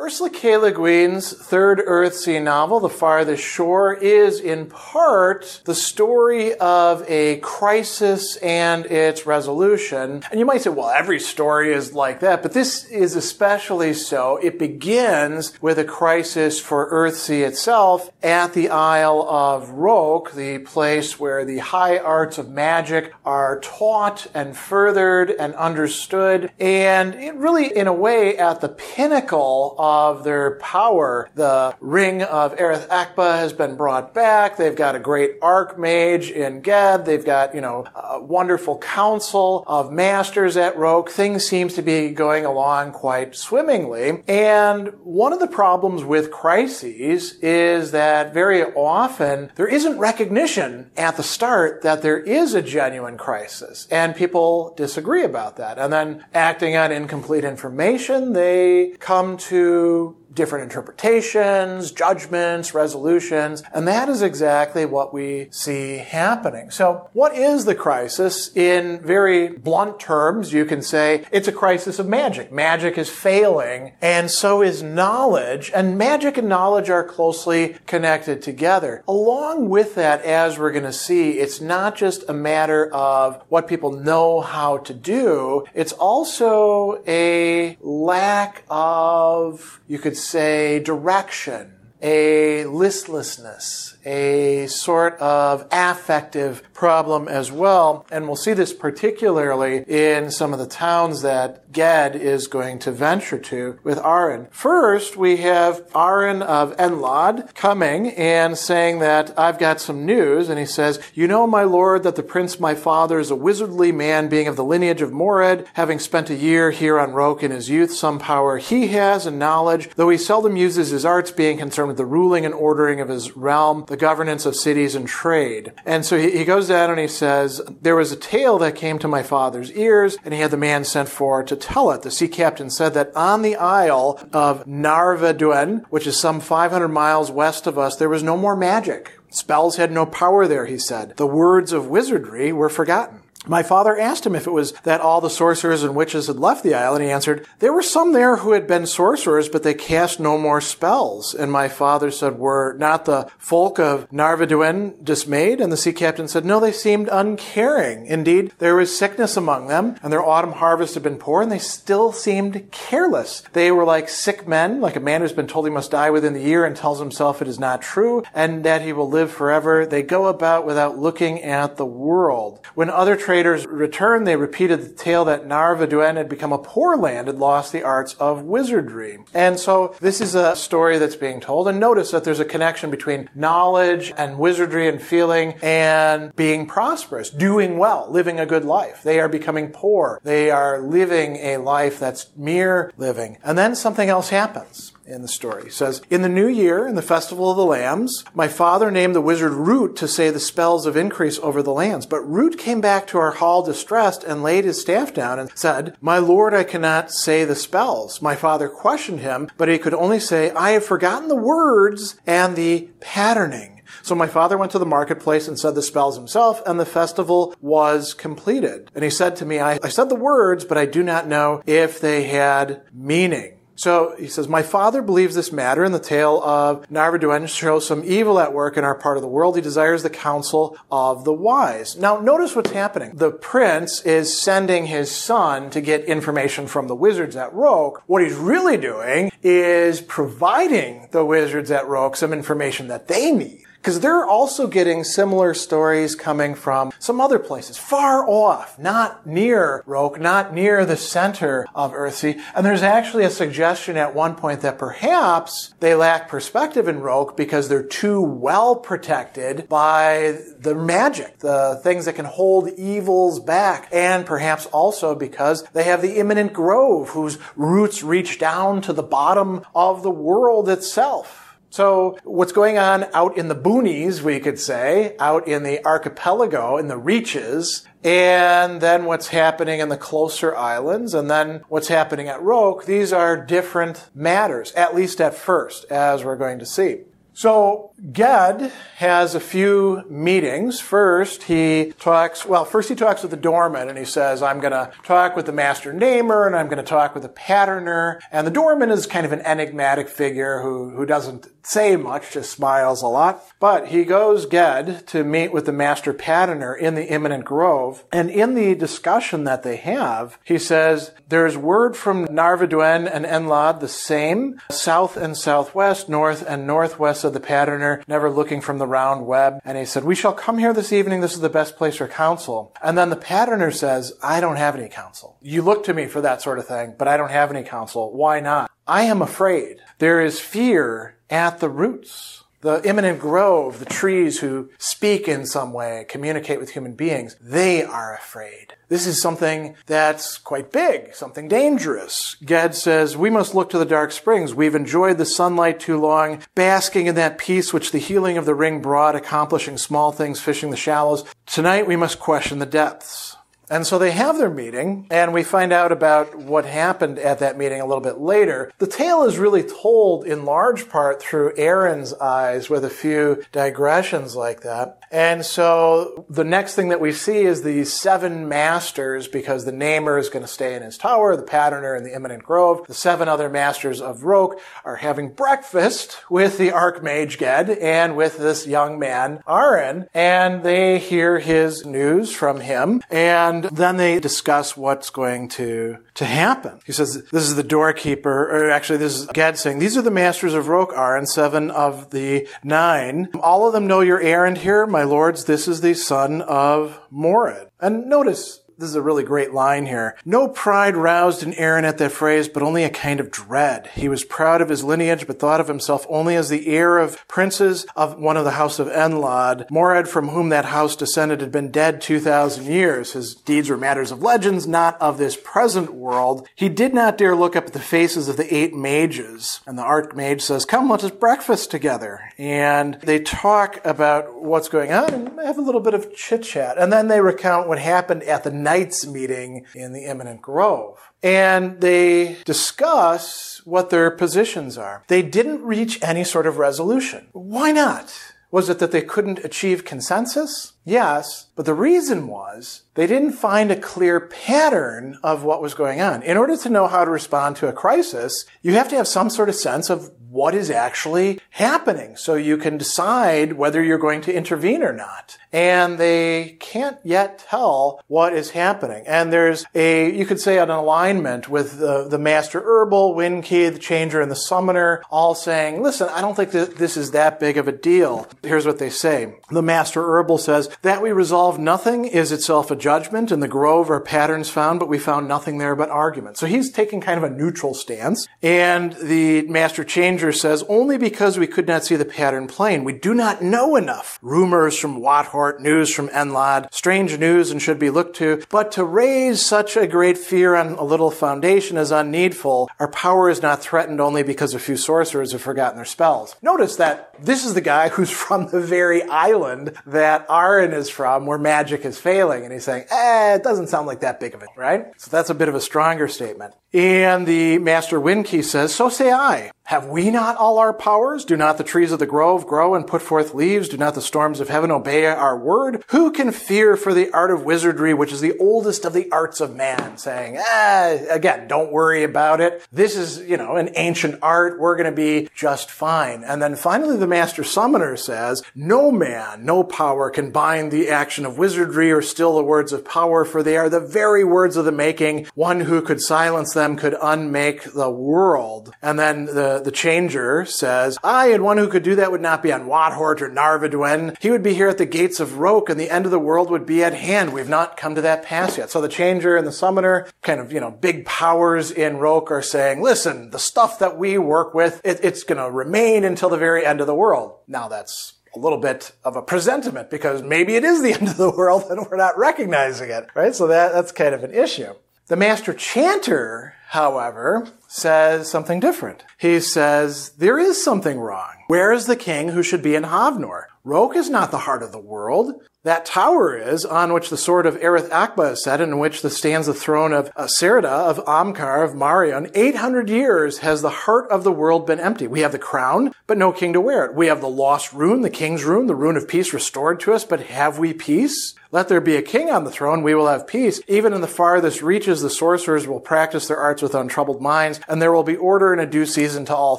Ursula K. Le Guin's third Earthsea novel, The Farthest Shore, is in part the story of a crisis and its resolution. And you might say, well, every story is like that, but this is especially so. It begins with a crisis for Earthsea itself at the Isle of Roke, the place where the high arts of magic are taught and furthered and understood. And it really, in a way, at the pinnacle of of their power. The ring of Erreth-Akbe has been brought back. They've got a great archmage in Ged. They've got, you know, a wonderful council of masters at Roke. Things seems to be going along quite swimmingly. And one of the problems with crises is that very often there isn't recognition at the start that there is a genuine crisis. And people disagree about that. And then acting on incomplete information, they come to to different interpretations, judgments, resolutions, and that is exactly what we see happening. So, what is the crisis? In very blunt terms, you can say it's a crisis of magic. Magic is failing, and so is knowledge, and magic and knowledge are closely connected together. Along with that, as we're going to see, it's not just a matter of what people know how to do, it's also a lack of, you could say, direction, a listlessness, a sort of affective problem as well. And we'll see this particularly in some of the towns that Ged is going to venture to with Arren. First, we have Arren of Enlad coming and saying that I've got some news. And he says, You know, my lord, that the prince my father is a wizardly man, being of the lineage of Morred, having spent a year here on Roke in his youth, some power he has and knowledge, though he seldom uses his arts, being concerned with the ruling and ordering of his realm, the governance of cities and trade. And so he, he goes down and he says, There was a tale that came to my father's ears, and he had the man sent for to tell it. The sea captain said that on the isle of Narveduen, which is some 500 miles west of us, there was no more magic. Spells had no power there, he said. The words of wizardry were forgotten. My father asked him if it was that all the sorcerers and witches had left the isle, and He answered, There were some there who had been sorcerers, but they cast no more spells. And my father said, Were not the folk of Narveduen dismayed? And the sea captain said, No, they seemed uncaring. Indeed, there was sickness among them, and their autumn harvest had been poor, and they still seemed careless. They were like sick men, like a man who's been told he must die within the year and tells himself it is not true, and that he will live forever. They go about without looking at the world. When other traders returned, they repeated the tale that Narveduen had become a poor land and lost the arts of wizardry. And so this is a story that's being told. And notice that there's a connection between knowledge and wizardry and feeling and being prosperous, doing well, living a good life. They are becoming poor. They are living a life that's mere living. And then something else happens in the story. Says, In the new year, in the festival of the lambs, my father named the wizard Root to say the spells of increase over the lands. But Root came back to our hall distressed and laid his staff down and said, My lord, I cannot say the spells. My father questioned him, but he could only say, I have forgotten the words and the patterning. So my father went to the marketplace and said the spells himself, and the festival was completed. And he said to me, I, I said the words, but I do not know if they had meaning. So he says, My father believes this matter, and the tale of Narveduen shows some evil at work in our part of the world. He desires the counsel of the wise. Now, notice what's happening. The prince is sending his son to get information from the wizards at Roke. What he's really doing is providing the wizards at Roke some information that they need because they're also getting similar stories coming from some other places, far off, not near Roke, not near the center of Earthsea. And there's actually a suggestion at one point that perhaps they lack perspective in Roke because they're too well protected by the magic, the things that can hold evils back, and perhaps also because they have the immanent grove whose roots reach down to the bottom of the world itself. So what's going on out in the boonies, we could say, out in the archipelago, in the reaches, and then what's happening in the closer islands, and then what's happening at Roke, these are different matters, at least at first, as we're going to see. So Ged has a few meetings. First, he talks, well, first he talks with the doorman and he says, I'm going to talk with the master namer and I'm going to talk with the patterner. And the doorman is kind of an enigmatic figure who, who doesn't say much, just smiles a lot. But he goes, Ged, to meet with the master patterner in the immanent grove. And in the discussion that they have, he says, there's word from Narveduen and Enlad the same, south and southwest, north and northwest of the patterner, never looking from the round web. And he said, we shall come here this evening. This is the best place for counsel. And then the patterner says, I don't have any counsel. You look to me for that sort of thing, but I don't have any counsel. Why not? I am afraid. There is fear at the roots. The immanent grove, the trees who speak in some way, communicate with human beings, they are afraid. This is something that's quite big, something dangerous. Ged says, we must look to the dark springs. We've enjoyed the sunlight too long, basking in that peace which the healing of the ring brought, accomplishing small things, fishing the shallows. Tonight we must question the depths. And so they have their meeting, and we find out about what happened at that meeting a little bit later. The tale is really told in large part through Arren's eyes with a few digressions like that. And so the next thing that we see is these seven masters, because the namer is going to stay in his tower, the patterner in the immanent grove. The seven other masters of Roke are having breakfast with the archmage Ged and with this young man, Arren, and they hear his news from him. And and then they discuss what's going to, to happen. He says, this is the doorkeeper, or actually this is Ged saying, these are the masters of Rokar and seven of the nine. All of them know your errand here, my lords. This is the son of Morred. And notice, this is a really great line here. No pride roused in Arren at that phrase, but only a kind of dread. He was proud of his lineage, but thought of himself only as the heir of princes of one of the house of Enlad. Morred, from whom that house descended, had been dead 2,000 years. His deeds were matters of legends, not of this present world. He did not dare look up at the faces of the eight mages. And the archmage says, come, let us breakfast together. And they talk about what's going on and have a little bit of chit chat. And then they recount what happened at the Night's meeting in the Immanent Grove. And they discuss what their positions are. They didn't reach any sort of resolution. Why not? Was it that they couldn't achieve consensus? Yes, but the reason was they didn't find a clear pattern of what was going on. In order to know how to respond to a crisis, you have to have some sort of sense of what is actually happening so you can decide whether you're going to intervene or not. And they can't yet tell what is happening. And there's a, you could say an alignment with the, the master herbal, Windkey, the changer, and the summoner all saying, listen, I don't think that this is that big of a deal. Here's what they say. The master herbal says, that we resolve nothing is itself a judgment. In the grove are patterns found, but we found nothing there but argument. So he's taking kind of a neutral stance. And the master changer says, only because we could not see the pattern plain. We do not know enough. Rumors from Wathort, news from Enlad, strange news and should be looked to. But to raise such a great fear on a little foundation is unneedful. Our power is not threatened only because a few sorcerers have forgotten their spells. Notice that this is the guy who's from the very island that Arren is from where magic is failing. And he's saying, eh, it doesn't sound like that big of a, right? So that's a bit of a stronger statement. And the Master Windkey says, so say I. Have we not all our powers? Do not the trees of the grove grow and put forth leaves? Do not the storms of heaven obey our word? Who can fear for the art of wizardry, which is the oldest of the arts of man? Saying, ah, again, don't worry about it. This is, you know, an ancient art. We're going to be just fine. And then finally, the master summoner says, no man, no power can bind the action of wizardry or still the words of power, for they are the very words of the making. One who could silence them could unmake the world. And then the, the, changer says, I and one who could do that would not be on Wathort or Narveduen. He would be here at the gates of Roke and the end of the world would be at hand. We've not come to that pass yet. So the changer and the summoner, kind of, you know, big powers in Roke are saying, listen, the stuff that we work with, it, it's going to remain until the very end of the world. Now that's a little bit of a presentiment because maybe it is the end of the world and we're not recognizing it, right? So that, that's kind of an issue. The master chanter, however, says something different. He says, there is something wrong. Where is the king who should be in Havnor? Roke is not the heart of the world. That tower is, on which the sword of Erreth-Akbe is set, in which stands the throne of uh, Serriadh, of Amkar, of Marion. 800 years has the heart of the world been empty. We have the crown, but no king to wear it. We have the lost rune, the king's rune, the rune of peace restored to us, but have we peace? Let there be a king on the throne, we will have peace. Even in the farthest reaches, the sorcerers will practice their arts with untroubled minds, and there will be order in a due season to all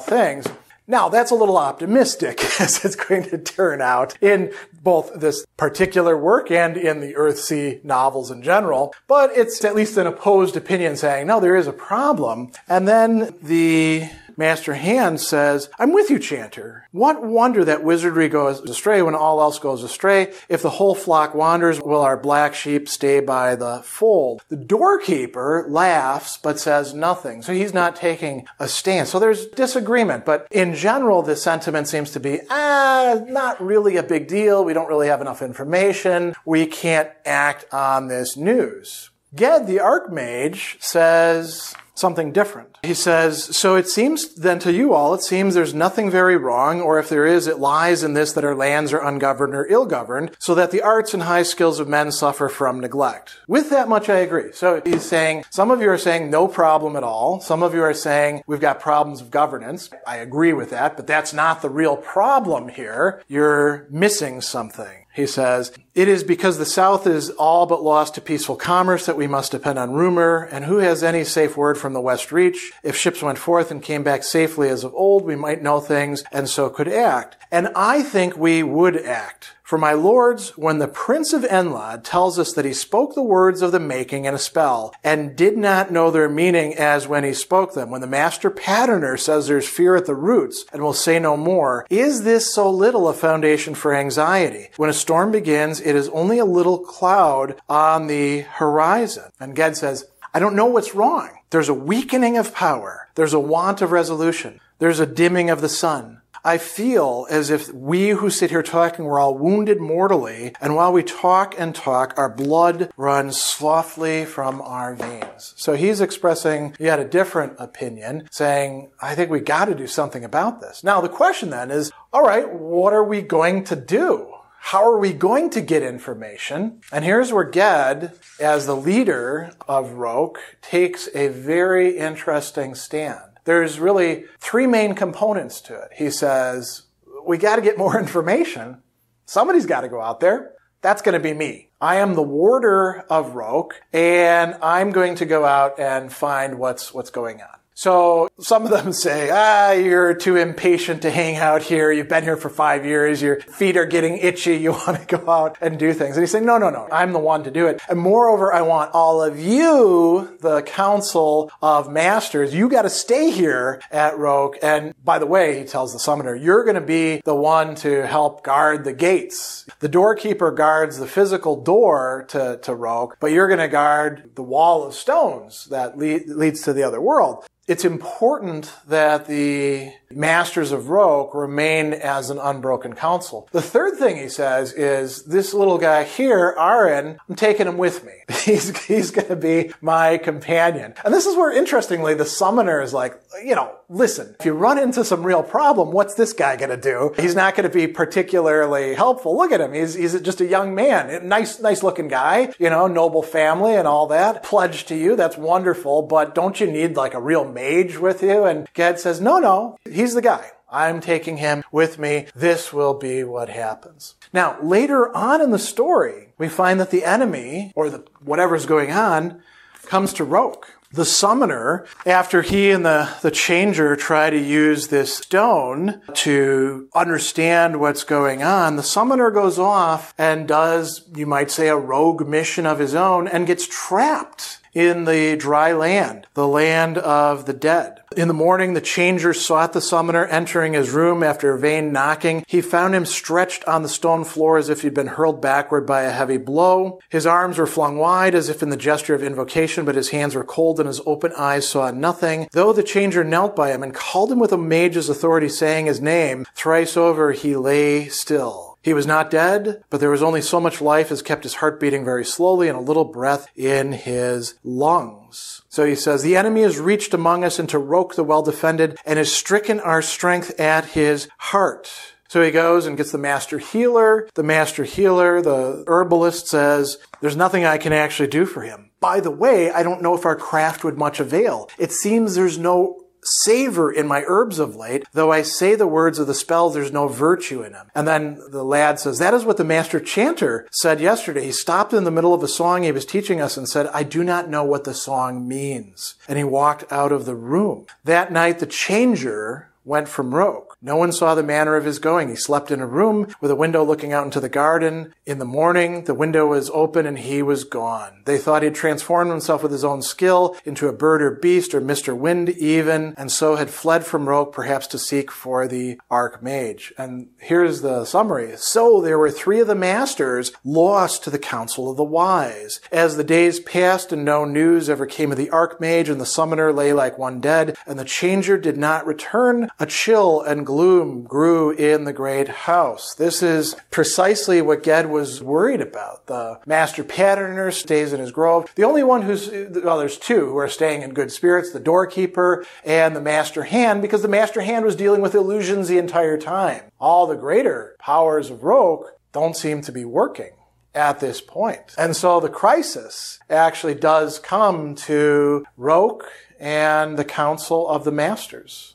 things. Now, that's a little optimistic as it's going to turn out in both this particular work and in the Earthsea novels in general, but it's at least an opposed opinion saying, no, there is a problem. And then the Master Hand says, I'm with you, Chanter. What wonder that wizardry goes astray when all else goes astray? If the whole flock wanders, will our black sheep stay by the fold? The doorkeeper laughs, but says nothing. So he's not taking a stand. So there's disagreement, but in general, the sentiment seems to be, ah, not really a big deal. We don't really have enough information. We can't act on this news. Ged, the Archmage, says, something different. He says, So it seems then to you all, it seems there's nothing very wrong, or if there is, it lies in this that our lands are ungoverned or ill governed, so that the arts and high skills of men suffer from neglect. With that much, I agree. So he's saying, some of you are saying no problem at all. Some of you are saying we've got problems of governance. I agree with that, but that's not the real problem here. You're missing something. He says, It is because the South is all but lost to peaceful commerce that we must depend on rumor, and who has any safe word from the West Reach? If ships went forth and came back safely as of old, we might know things and so could act. And I think we would act. For my lords, when the Prince of Enlad tells us that he spoke the words of the making in a spell and did not know their meaning as when he spoke them, when the master patterner says there's fear at the roots and will say no more, is this so little a foundation for anxiety? When a storm begins, it is only a little cloud on the horizon. And Ged says, I don't know what's wrong. There's a weakening of power. There's a want of resolution. There's a dimming of the sun. I feel as if we who sit here talking, we're all wounded mortally, and while we talk and talk, our blood runs softly from our veins. So he's expressing yet a different opinion, saying, I think we got to do something about this. Now the question then is, all right, what are we going to do? How are we going to get information? And here's where Ged, as the leader of Roke, takes a very interesting stand there's really three main components to it. He says, we got to get more information. Somebody's got to go out there. That's going to be me. I am the warder of Roke, and I'm going to go out and find what's what's going on. So some of them say, ah, you're too impatient to hang out here. You've been here for five years. Your feet are getting itchy. You want to go out and do things. And he's saying, no, no, no. I'm the one to do it. And moreover, I want all of you, the council of masters, you got to stay here at Roke. And by the way, he tells the summoner, you're going to be the one to help guard the gates. The doorkeeper guards the physical door to, to Roke, but you're going to guard the wall of stones that lead, leads to the other world it's important that the masters of Roke remain as an unbroken council. The third thing he says is this little guy here, Arren, I'm taking him with me. He's, he's going to be my companion. And this is where, interestingly, the summoner is like, you know, listen, if you run into some real problem, what's this guy going to do? He's not going to be particularly helpful. Look at him. He's, he's just a young man. Nice, nice looking guy, you know, noble family and all that. Pledged to you. That's wonderful. But don't you need like a real mage with you? And Ged says, no, no. He He's the guy. I'm taking him with me. This will be what happens. Now, later on in the story, we find that the enemy, or the, whatever's going on, comes to Roke. The summoner, after he and the, the changer try to use this stone to understand what's going on, the summoner goes off and does, you might say, a rogue mission of his own and gets trapped in the dry land, the land of the dead. In the morning, the changer sought the summoner, entering his room after a vain knocking. He found him stretched on the stone floor as if he'd been hurled backward by a heavy blow. His arms were flung wide as if in the gesture of invocation, but his hands were cold and his open eyes saw nothing. Though the changer knelt by him and called him with a mage's authority, saying his name, thrice over he lay still. He was not dead, but there was only so much life as kept his heart beating very slowly and a little breath in his lungs. So he says, the enemy has reached among us into Roke the well defended and has stricken our strength at his heart. So he goes and gets the master healer. The master healer, the herbalist says, there's nothing I can actually do for him. By the way, I don't know if our craft would much avail. It seems there's no savor in my herbs of late. Though I say the words of the spells, there's no virtue in them. And then the lad says, that is what the master chanter said yesterday. He stopped in the middle of a song he was teaching us and said, I do not know what the song means. And he walked out of the room. That night, the changer went from Roke. No one saw the manner of his going. He slept in a room with a window looking out into the garden. In the morning, the window was open and he was gone. They thought he'd transformed himself with his own skill into a bird or beast or Mr. Wind even, and so had fled from Roke perhaps to seek for the Archmage. And here's the summary. So there were three of the masters lost to the counsel of the wise. As the days passed and no news ever came of the Archmage and the summoner lay like one dead, and the changer did not return, a chill and gloom grew in the great house. This is precisely what Ged was worried about. The master patterner stays in his grove. The only one who's, well, there's two who are staying in good spirits, the doorkeeper and the master hand, because the master hand was dealing with illusions the entire time. All the greater powers of Roke don't seem to be working at this point. And so the crisis actually does come to Roke and the Council of the Masters.